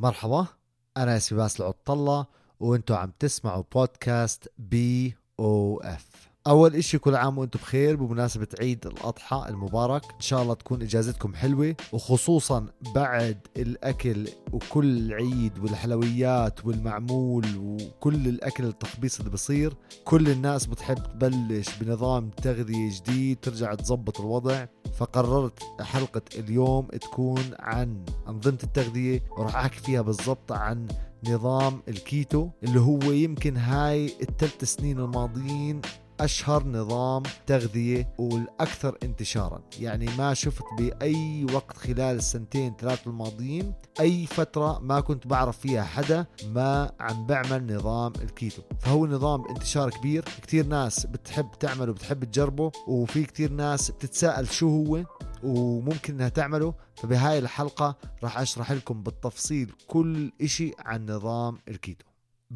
مرحبا أنا اسمي باسل عطلة وأنتم عم تسمعوا بودكاست بي أو إف. أول إشي كل عام وأنتم بخير بمناسبة عيد الأضحى المبارك إن شاء الله تكون إجازتكم حلوة وخصوصا بعد الأكل وكل العيد والحلويات والمعمول وكل الأكل التخبيص اللي بصير. كل الناس بتحب تبلش بنظام تغذية جديد ترجع تظبط الوضع. فقررت حلقة اليوم تكون عن أنظمة التغذية وراح أحكي فيها بالضبط عن نظام الكيتو اللي هو يمكن هاي الثلاث سنين الماضيين أشهر نظام تغذية والأكثر انتشارا. يعني ما شفت بأي وقت خلال السنتين ثلاث الماضيين أي فترة ما كنت بعرف فيها حدا ما عم بعمل نظام الكيتو. فهو نظام انتشار كبير. كتير ناس بتحب تعمله وبتحب تجربه وفي كتير ناس بتتساءل شو هو وممكن إنها تعمله. فبهاي الحلقة راح أشرح لكم بالتفصيل كل إشي عن نظام الكيتو.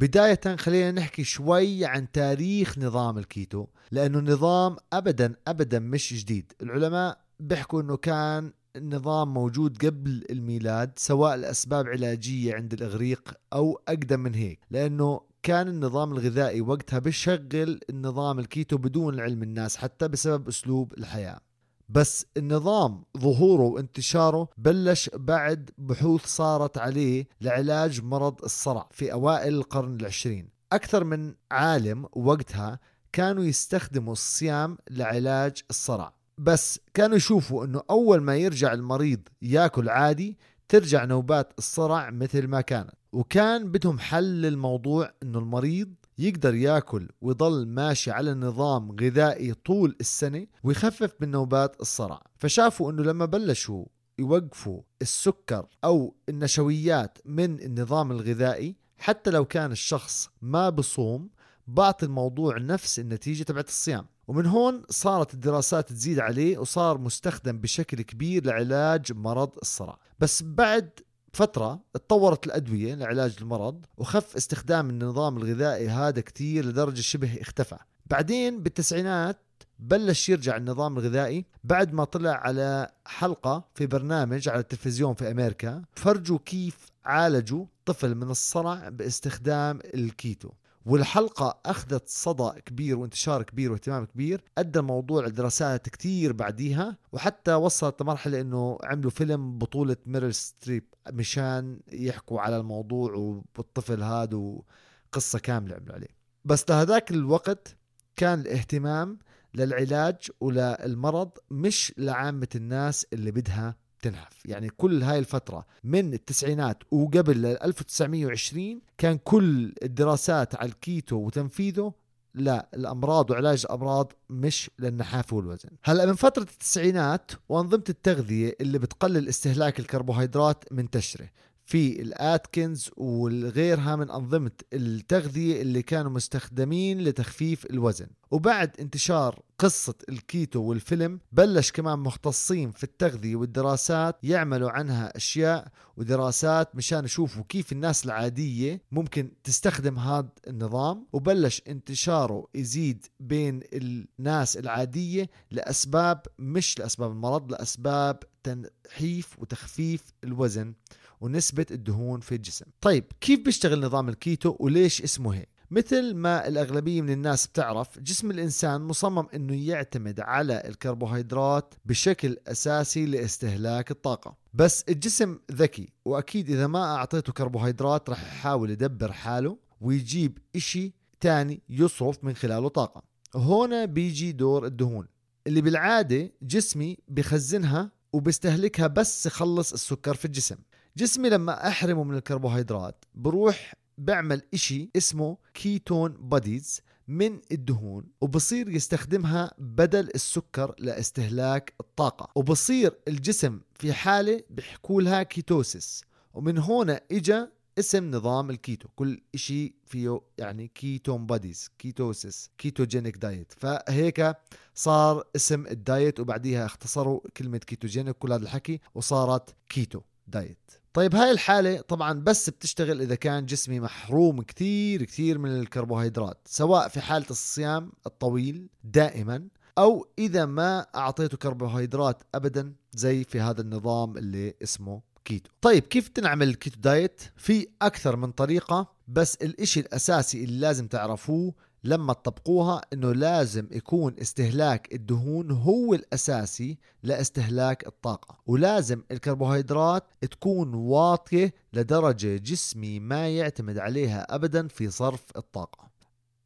بداية خلينا نحكي شوي عن تاريخ نظام الكيتو لأنه النظام أبدا أبدا مش جديد. العلماء بيحكوا أنه كان النظام موجود قبل الميلاد سواء لأسباب علاجية عند الإغريق أو أقدم من هيك لأنه كان النظام الغذائي وقتها بيشغل النظام الكيتو بدون علم الناس حتى بسبب أسلوب الحياة. بس النظام ظهوره وانتشاره بلش بعد بحوث صارت عليه لعلاج مرض الصرع في أوائل القرن العشرين. أكثر من عالم وقتها كانوا يستخدموا الصيام لعلاج الصرع. بس كانوا يشوفوا إنه أول ما يرجع المريض ياكل عادي ترجع نوبات الصرع مثل ما كانت. وكان بدهم حل للموضوع إنه المريض يقدر ياكل ويضل ماشي على نظام غذائي طول السنة ويخفف من نوبات الصرع. فشافوا إنه لما بلشوا يوقفوا السكر أو النشويات من النظام الغذائي حتى لو كان الشخص ما بصوم بعطي الموضوع نفس النتيجة تبعت الصيام. ومن هون صارت الدراسات تزيد عليه وصار مستخدم بشكل كبير لعلاج مرض الصرع. بس بعد فترة اتطورت الأدوية لعلاج المرض وخف استخدام النظام الغذائي هذا كتير لدرجة شبه اختفى. بعدين بالتسعينات بلش يرجع النظام الغذائي. بعد ما طلع على حلقة في برنامج على التلفزيون في أمريكا فرجوا كيف عالجوا طفل من الصرع باستخدام الكيتو. والحلقة أخذت صدى كبير وانتشار كبير واهتمام كبير. أدى الموضوع لدراسات كتير بعديها وحتى وصلت لمرحلة أنه عملوا فيلم بطولة ميرل ستريب. مشان يحكوا على الموضوع والطفل هذا وقصة كاملة عملوا عليه. بس لهذاك الوقت كان الاهتمام للعلاج وللمرض مش لعامة الناس اللي بدها تنحف. يعني كل هاي الفترة من التسعينات وقبل 1920 كان كل الدراسات على الكيتو وتنفيذه لا الامراض وعلاج الأمراض مش للنحافه والوزن. هلأ من فترة التسعينات وأنظمة التغذية اللي بتقلل استهلاك الكربوهيدرات منتشرة. في الأتكنز والغيرها من أنظمة التغذية اللي كانوا مستخدمين لتخفيف الوزن. وبعد انتشار قصة الكيتو والفيلم بلش كمان مختصين في التغذية والدراسات يعملوا عنها أشياء ودراسات مشان يشوفوا كيف الناس العادية ممكن تستخدم هذا النظام. وبلش انتشاره يزيد بين الناس العادية لأسباب مش لأسباب المرض لأسباب تنحيف وتخفيف الوزن. ونسبة الدهون في الجسم. طيب كيف بيشتغل نظام الكيتو وليش اسمه هيك؟ مثل ما الأغلبية من الناس بتعرف جسم الإنسان مصمم أنه يعتمد على الكربوهيدرات بشكل أساسي لاستهلاك الطاقة. بس الجسم ذكي وأكيد إذا ما أعطيته كربوهيدرات رح يحاول يدبر حاله ويجيب إشي تاني يصرف من خلاله طاقة. هنا بيجي دور الدهون. اللي بالعادة جسمي بخزنها وبيستهلكها بس يخلص السكر في الجسم. جسمي لما أحرمه من الكربوهيدرات بروح بعمل إشي اسمه ketone bodies من الدهون وبصير يستخدمها بدل السكر لإستهلاك الطاقة. وبصير الجسم في حالة بيحكوا لها ketosis ومن هنا إجا اسم نظام الكيتو. كل إشي فيه يعني ketone bodies ketosis ketogenic diet فهيك صار اسم ال diet وبعديها اختصروا كلمة ketogenic كل هذا الحكي وصارت كيتو diet طيب هاي الحالة طبعا بس بتشتغل إذا كان جسمي محروم كتير كتير من الكربوهيدرات سواء في حالة الصيام الطويل دائما أو إذا ما أعطيته كربوهيدرات أبدا زي في هذا النظام اللي اسمه الكيتو طيب كيف تنعمل ال keto diet؟ في أكثر من طريقة بس الإشي الأساسي اللي لازم تعرفوه لما تطبقوها إنه لازم يكون استهلاك الدهون هو الأساسي لاستهلاك الطاقة. ولازم الكربوهيدرات تكون واطية لدرجة جسمي ما يعتمد عليها ابدا في صرف الطاقة.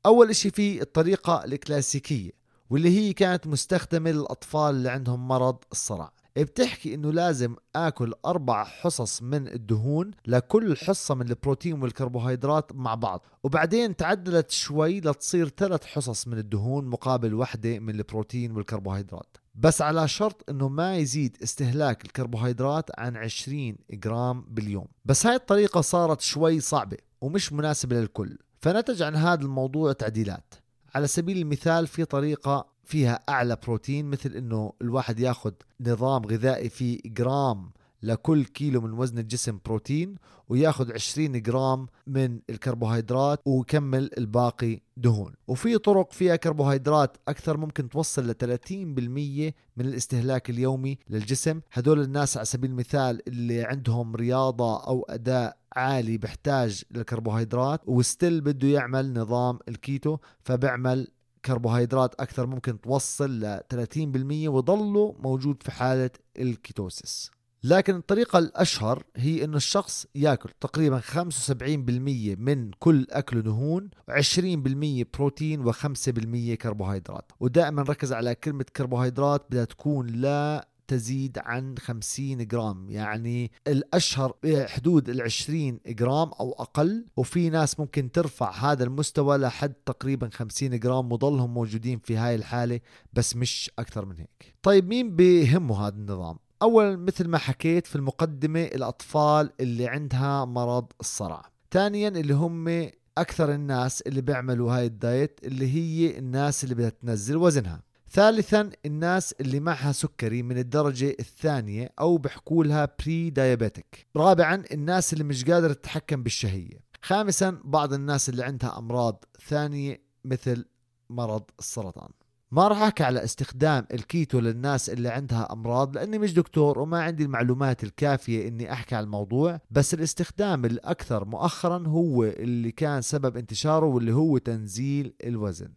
أول إشي في الطريقة الكلاسيكية واللي هي كانت مستخدمة للأطفال اللي عندهم مرض الصرع. بتحكي إنه لازم آكل أربع حصص من الدهون لكل حصة من البروتين والكربوهيدرات مع بعض. وبعدين تعدلت شوي لتصير ثلاث حصص من الدهون مقابل وحدة من البروتين والكربوهيدرات. بس على شرط إنه ما يزيد استهلاك الكربوهيدرات عن 20 جرام باليوم. بس هاي الطريقة صارت شوي صعبة ومش مناسبة للكل. فنتج عن هذا الموضوع تعديلات. على سبيل المثال في طريقة فيها أعلى بروتين مثل إنه الواحد ياخذ نظام غذائي فيه جرام لكل كيلو من وزن الجسم بروتين وياخذ 20 جرام من الكربوهيدرات ويكمل الباقي دهون. وفي طرق فيها كربوهيدرات أكثر ممكن توصل ل 30% من الاستهلاك اليومي للجسم. هدول الناس على سبيل المثال اللي عندهم رياضة أو أداء عالي بحتاج للكربوهيدرات و still بده يعمل نظام الكيتو فبيعمل كربوهيدرات أكثر ممكن توصل ل 30% ويضلوا موجود في حالة ال ketosis. لكن الطريقة الأشهر هي إنه الشخص يأكل تقريبا 75% من كل أكله دهون و20% بروتين و5% كربوهيدرات. ودائما ركز على كلمة كربوهيدرات بدها تكون لا تزيد عن 50 جرام. يعني الأشهر حدود ال 20 جرام أو أقل وفي ناس ممكن ترفع هذا المستوى لحد تقريبا 50 جرام وضلهم موجودين في هاي الحالة بس مش أكثر من هيك. طيب مين بهمه هذا النظام؟ أولا مثل ما حكيت في المقدمة الأطفال اللي عندها مرض الصرع. ثانيا اللي هم أكثر الناس اللي بيعملوا هاي ال diet اللي هي الناس اللي بدها تنزل وزنها. ثالثا الناس اللي معها سكري من الدرجة الثانية أو بحكوا لها pre-diabetic رابعا الناس اللي مش قادرة تتحكم بالشهية. خامسا بعض الناس اللي عندها أمراض ثانية مثل مرض السرطان. ما راح أحكي على استخدام الكيتو للناس اللي عندها أمراض لأني مش دكتور وما عندي المعلومات الكافية إني أحكي على الموضوع بس الاستخدام الأكثر مؤخرا هو اللي كان سبب انتشاره واللي هو تنزيل الوزن.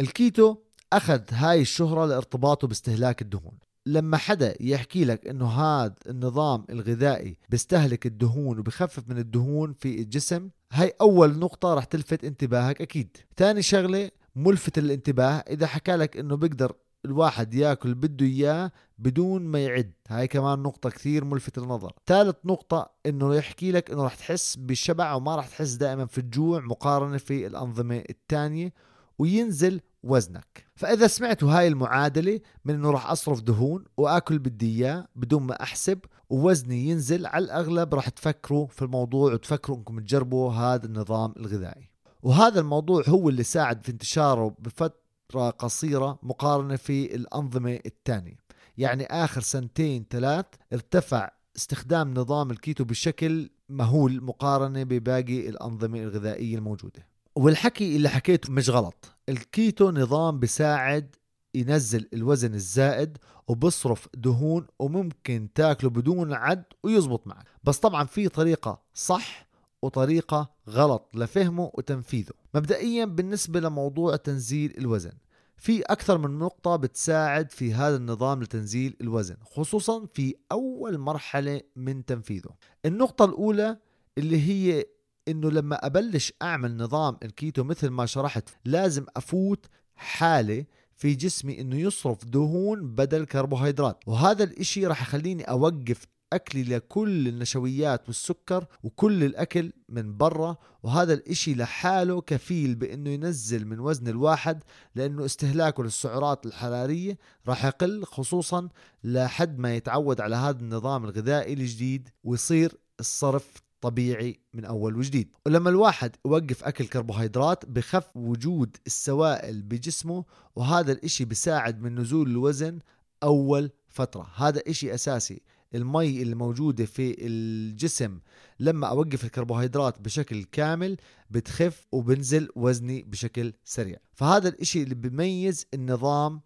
الكيتو أخذ هاي الشهرة لارتباطه باستهلاك الدهون. لما حدا يحكي لك إنه هذا النظام الغذائي بيستهلك الدهون وبخفف من الدهون في الجسم هاي أول نقطة رح تلفت انتباهك أكيد. تاني شغلة ملفت الانتباه إذا حكى لك إنه بيقدر الواحد ياكل بده إياه بدون ما يعد. هاي كمان نقطة كثير ملفتة للنظر ثالث نقطة إنه يحكي لك إنه رح تحس بالشبع وما رح تحس دائما في الجوع مقارنة في الأنظمة الثانية وينزل وزنك. فإذا سمعتوا هاي المعادلة من إنه راح أصرف دهون وآكل بدي إياه بدون ما أحسب ووزني ينزل على الأغلب راح تفكروا في الموضوع وتفكروا إنكم تجربوا هذا النظام الغذائي. وهذا الموضوع هو اللي ساعد في انتشاره بفترة قصيرة مقارنة في الأنظمة الثانية. يعني آخر سنتين ثلاث ارتفع استخدام نظام الكيتو بشكل مهول مقارنة بباقي الأنظمة الغذائية الموجودة. والحكي اللي حكيته مش غلط. الكيتو نظام بساعد ينزل الوزن الزائد وبصرف دهون وممكن تاكله بدون عد ويزبط معك. بس طبعا في طريقة صح وطريقة غلط لفهمه وتنفيذه. مبدئيا بالنسبة لموضوع تنزيل الوزن في أكثر من نقطة بتساعد في هذا النظام لتنزيل الوزن خصوصا في أول مرحلة من تنفيذه. النقطة الأولى اللي هي إنه لما أبلش أعمل نظام الكيتو مثل ما شرحت لازم أفوت حالة في جسمي إنه يصرف دهون بدل كربوهيدرات. وهذا الإشي راح يخليني أوقف أكلي لكل النشويات والسكر وكل الأكل من برا. وهذا الإشي لحاله كفيل بإنه ينزل من وزن الواحد لأنه استهلاكه للسعرات الحرارية راح يقل خصوصا لحد ما يتعود على هذا النظام الغذائي الجديد ويصير الصرف طبيعي من أول وجديد. ولما الواحد يوقف أكل كربوهيدرات بخف وجود السوائل بجسمه وهذا الإشي بساعد من نزول الوزن أول فترة. هذا إشي أساسي. المي اللي موجودة في الجسم لما أوقف الكربوهيدرات بشكل كامل بتخف وبنزل وزني بشكل سريع. فهذا الإشي اللي بيميز النظام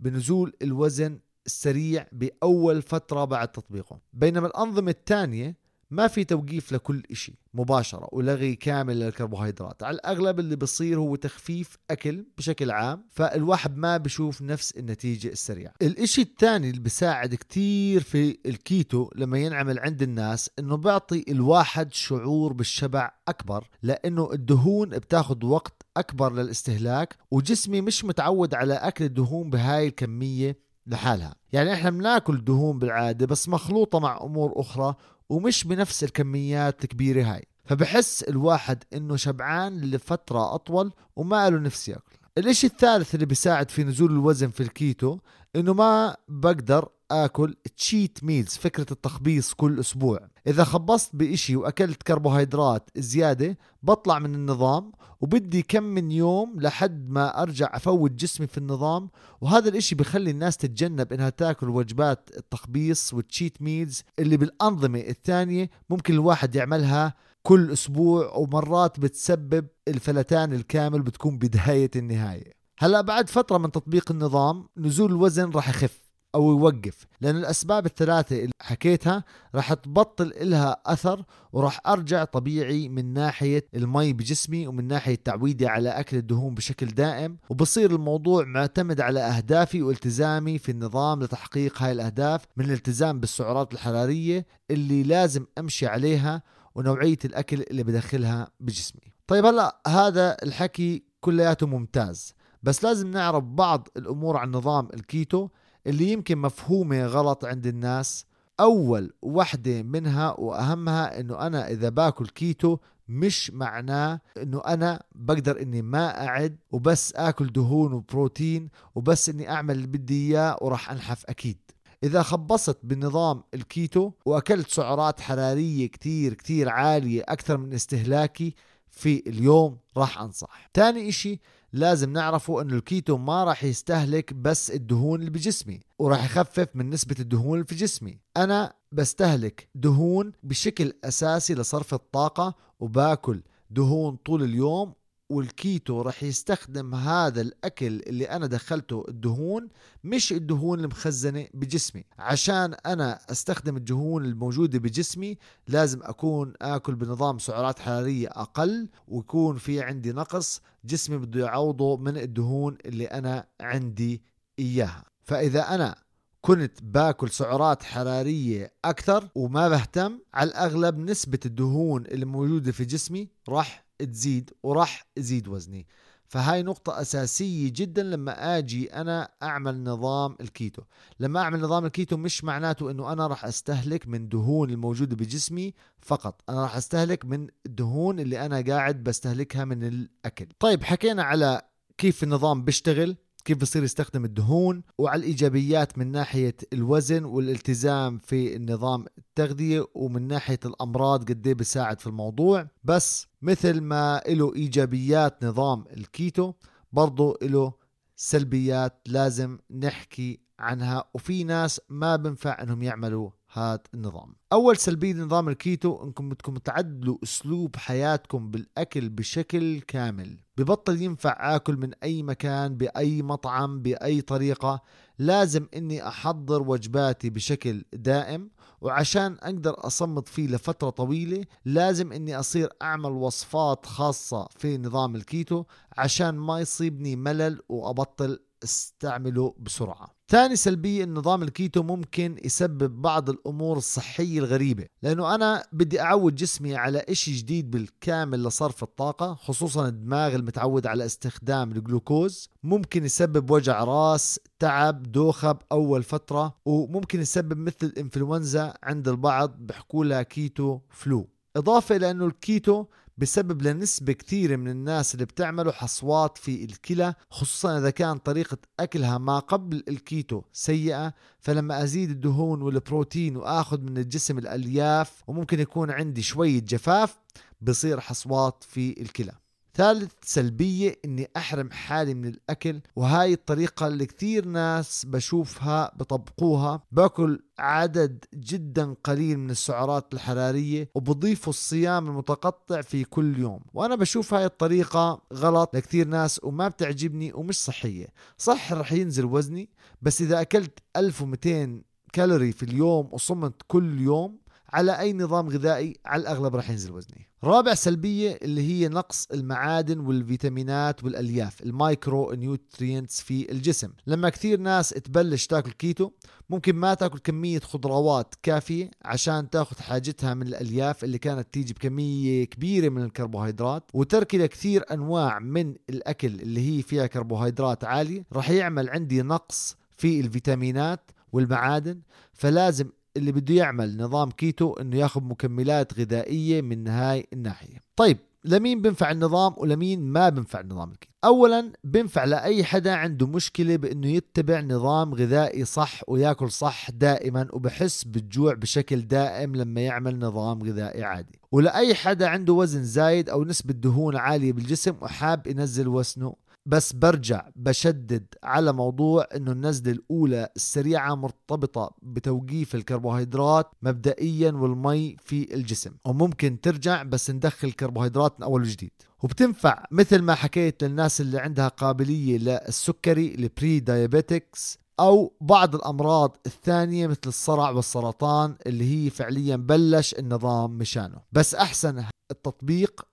بنزول الوزن السريع بأول فترة بعد تطبيقه. بينما الأنظمة الثانية ما في توقيف لكل إشي مباشرة ولغي كامل للكربوهيدرات. على الأغلب اللي بصير هو تخفيف أكل بشكل عام فالواحد ما بشوف نفس النتيجة السريعة. الإشي الثاني اللي بيساعد كتير في الكيتو لما ينعمل عند الناس إنه بيعطي الواحد شعور بالشبع أكبر لأنه الدهون بتاخد وقت أكبر للاستهلاك وجسمي مش متعود على أكل الدهون بهاي الكمية لحالها. يعني إحنا بناكل دهون بالعادة بس مخلوطة مع أمور أخرى ومش بنفس الكميات الكبيرة هاي. فبحس الواحد إنه شبعان لفترة أطول وما له نفس يأكل. الإشي الثالث اللي بيساعد في نزول الوزن في الكيتو إنه ما بقدر آكل cheat meals فكرة التخبيص كل أسبوع. إذا خبصت بإشي وأكلت كربوهيدرات زيادة بطلع من النظام وبدي كم من يوم لحد ما أرجع أفوت جسمي في النظام. وهذا الإشي بخلي الناس تتجنب إنها تأكل وجبات التخبيص وال cheat meals اللي بالأنظمة الثانية ممكن الواحد يعملها كل أسبوع ومرات بتسبب الفلتان الكامل بتكون بداية النهاية. هلأ بعد فترة من تطبيق النظام نزول الوزن راح يخف. أو يوقف. لأن الأسباب الثلاثة اللي حكيتها راح تبطل إلها أثر وراح أرجع طبيعي من ناحية المي بجسمي ومن ناحية تعويدي على أكل الدهون بشكل دائم. وبصير الموضوع معتمد على أهدافي والتزامي في النظام لتحقيق هاي الأهداف من الالتزام بالسعرات الحرارية اللي لازم أمشي عليها ونوعية الأكل اللي بدخلها بجسمي. طيب هلأ هذا الحكي كلياته ممتاز بس لازم نعرف بعض الأمور عن نظام الكيتو اللي يمكن مفهومة غلط عند الناس أول وحدة منها وأهمها إنه أنا إذا باكل كيتو مش معناه إنه أنا بقدر إني ما أعد وبس آكل دهون وبروتين وبس إني أعمل اللي بدي إياه وراح أنحف أكيد. إذا خبصت بنظام الكيتو وأكلت سعرات حرارية كتير كتير عالية أكثر من استهلاكي في اليوم راح أنصح. تاني إشي لازم نعرفه إنه الكيتو ما راح يستهلك بس الدهون اللي بجسمي وراح يخفف من نسبة الدهون اللي في جسمي. أنا بستهلك دهون بشكل أساسي لصرف الطاقة وباكل دهون طول اليوم والكيتو رح يستخدم هذا الأكل اللي أنا دخلته الدهون مش الدهون المخزنة بجسمي. عشان أنا أستخدم الدهون الموجودة بجسمي لازم أكون آكل بنظام سعرات حرارية أقل ويكون في عندي نقص جسمي بده يعوضه من الدهون اللي أنا عندي إياها. فإذا أنا كنت باكل سعرات حرارية أكثر وما بهتم على الأغلب نسبة الدهون اللي موجودة في جسمي راح تزيد وراح يزيد وزني. فهاي نقطة أساسية جدا لما أجي أنا أعمل نظام الكيتو. لما أعمل نظام الكيتو مش معناته أنه أنا راح أستهلك من دهون الموجودة بجسمي فقط. أنا راح أستهلك من الدهون اللي أنا قاعد بستهلكها من الأكل. طيب حكينا على كيف النظام بيشتغل. كيف بصير يستخدم الدهون وعلى الإيجابيات من ناحية الوزن والالتزام في النظام التغذية ومن ناحية الأمراض قد بيساعد في الموضوع. بس مثل ما له إيجابيات نظام الكيتو برضو له سلبيات لازم نحكي عنها. وفي ناس ما بنفع إنهم يعملوا هذا النظام. أول سلبية لنظام الكيتو إنكم بدكم تعدلوا أسلوب حياتكم بالأكل بشكل كامل. ببطل ينفع آكل من أي مكان بأي مطعم بأي طريقة. لازم إني أحضر وجباتي بشكل دائم. وعشان أقدر اصمد فيه لفترة طويلة لازم إني أصير أعمل وصفات خاصة في نظام الكيتو عشان ما يصيبني ملل وأبطل استعمله بسرعة. ثاني سلبية النظام الكيتو ممكن يسبب بعض الأمور الصحية الغريبة لأنه أنا بدي أعود جسمي على إشي جديد بالكامل لصرف الطاقة خصوصا الدماغ المتعود على استخدام الجلوكوز. ممكن يسبب وجع راس تعب دوخة بأول فترة وممكن يسبب مثل الإنفلونزا عند البعض بحكوا لها keto flu. إضافة إلى أنه الكيتو بسبب لنسبة كثيرة من الناس اللي بتعملوا حصوات في الكلى خصوصا إذا كان طريقة أكلها ما قبل الكيتو سيئة فلما أزيد الدهون والبروتين وآخذ من الجسم الألياف وممكن يكون عندي شوية جفاف بصير حصوات في الكلى. ثالث سلبية إني أحرم حالي من الأكل وهاي الطريقة اللي كثير ناس بشوفها بطبقوها. باكل عدد جدا قليل من السعرات الحرارية وبضيفوا الصيام المتقطع في كل يوم. وأنا بشوف هاي الطريقة غلط لكثير ناس وما بتعجبني ومش صحية. صح رح ينزل وزني بس إذا أكلت 1200 كالوري في اليوم وصمت كل يوم على أي نظام غذائي على الأغلب رح ينزل وزني. رابع سلبية اللي هي نقص المعادن والفيتامينات والألياف ال micronutrients في الجسم. لما كثير ناس تبلش تاكل كيتو ممكن ما تاكل كمية خضروات كافية عشان تاخذ حاجتها من الألياف اللي كانت تيجي بكمية كبيرة من الكربوهيدرات. وتركي لكثير أنواع من الأكل اللي هي فيها كربوهيدرات عالية رح يعمل عندي نقص في الفيتامينات والمعادن. فلازم اللي بده يعمل نظام كيتو إنه ياخذ مكملات غذائية من هاي الناحية. طيب لمين بنفع النظام ولمين ما بنفع النظام الكيتو؟ اولا بنفع لأي حدا عنده مشكلة بإنه يتبع نظام غذائي صح وياكل صح دائما وبحس بالجوع بشكل دائم لما يعمل نظام غذائي عادي. ولأي حدا عنده وزن زايد أو نسبة دهون عالية بالجسم وحاب ينزل وزنه بس برجع بشدد على موضوع إنه النزلة الأولى السريعة مرتبطة بتوقيف الكربوهيدرات مبدئيا والمي في الجسم. وممكن ترجع بس ندخل الكربوهيدرات من أول وجديد. وبتنفع مثل ما حكيت للناس اللي عندها قابلية للسكري ال pre-diabetics أو بعض الأمراض الثانية مثل الصرع والسرطان اللي هي فعليا بلش النظام مشانه. بس أحسن التطبيق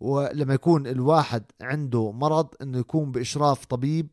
ولما يكون الواحد عنده مرض إنه يكون بإشراف طبيب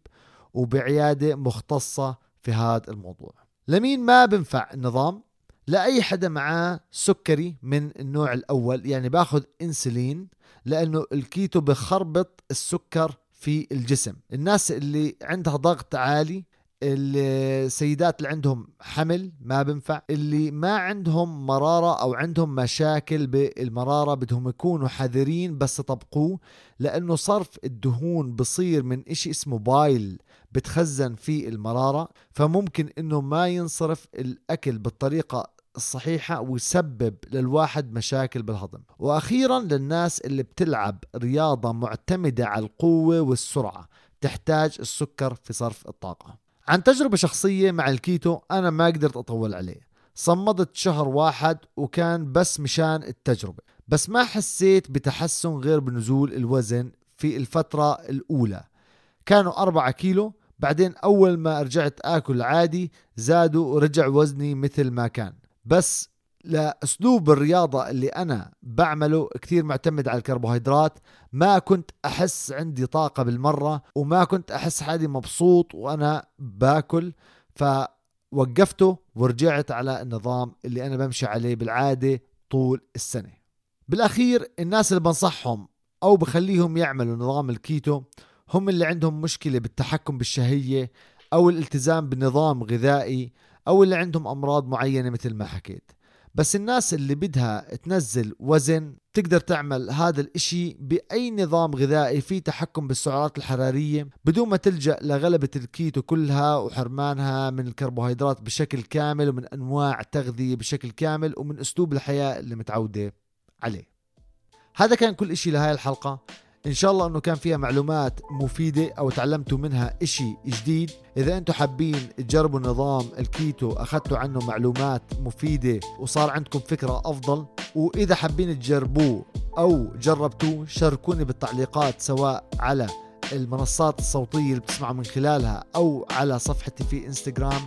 وبعيادة مختصة في هذا الموضوع. لمين ما بنفع النظام لأي حدا معاه سكري من النوع الأول يعني باخذ إنسولين لأنه الكيتو بخربط السكر في الجسم. الناس اللي عندها ضغط عالي السيدات اللي عندهم حمل ما بنفع اللي ما عندهم مرارة أو عندهم مشاكل بالمرارة بدهم يكونوا حذرين بس يطبقوه لأنه صرف الدهون بصير من إشي اسمه بايل بتخزن في المرارة فممكن إنه ما ينصرف الأكل بالطريقة الصحيحة ويسبب للواحد مشاكل بالهضم. وأخيرا للناس اللي بتلعب رياضة معتمدة على القوة والسرعة تحتاج السكر في صرف الطاقة. عن تجربة شخصية مع الكيتو أنا ما قدرت أطول عليه. صمدت شهر واحد وكان بس مشان التجربة بس ما حسيت بتحسن غير بنزول الوزن في الفترة الأولى. كانوا أربعة كيلو بعدين أول ما رجعت آكل عادي زادوا ورجع وزني مثل ما كان. بس لأسلوب الرياضة اللي أنا بعمله كثير معتمد على الكربوهيدرات. ما كنت أحس عندي طاقة بالمرة وما كنت أحس حالي مبسوط وأنا باكل. فوقفته ورجعت على النظام اللي أنا بمشي عليه بالعادة طول السنة. بالأخير الناس اللي بنصحهم أو بخليهم يعملوا نظام الكيتو هم اللي عندهم مشكلة بالتحكم بالشهية أو الالتزام بنظام غذائي أو اللي عندهم أمراض معينة مثل ما حكيت. بس الناس اللي بدها تنزل وزن تقدر تعمل هذا الإشي بأي نظام غذائي فيه تحكم بالسعرات الحرارية بدون ما تلجأ لغلبة الكيتو كلها وحرمانها من الكربوهيدرات بشكل كامل ومن أنواع تغذية بشكل كامل ومن أسلوب الحياة اللي متعودة عليه. هذا كان كل إشي لهاي الحلقة. إن شاء الله إنه كان فيها معلومات مفيدة أو تعلمتوا منها إشي جديد. إذا أنتم حابين تجربوا نظام الكيتو أخذتوا عنه معلومات مفيدة وصار عندكم فكرة أفضل وإذا حابين تجربوه أو جربتوه شاركوني بالتعليقات سواء على المنصات الصوتية اللي بتسمعوا من خلالها أو على صفحتي في إنستغرام.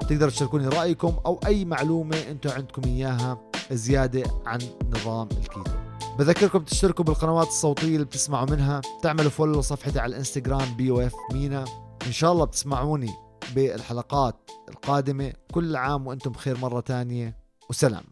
تقدروا تشاركوني رأيكم أو أي معلومة أنتم عندكم إياها زيادة عن نظام الكيتو. بذكركم تشتركوا بالقنوات الصوتية اللي بتسمعوا منها. تعملوا follow لصفحتي على الإنستغرام B O F مينا. إن شاء الله بتسمعوني بالحلقات القادمة كل عام وأنتم بخير مرة تانية. وسلام.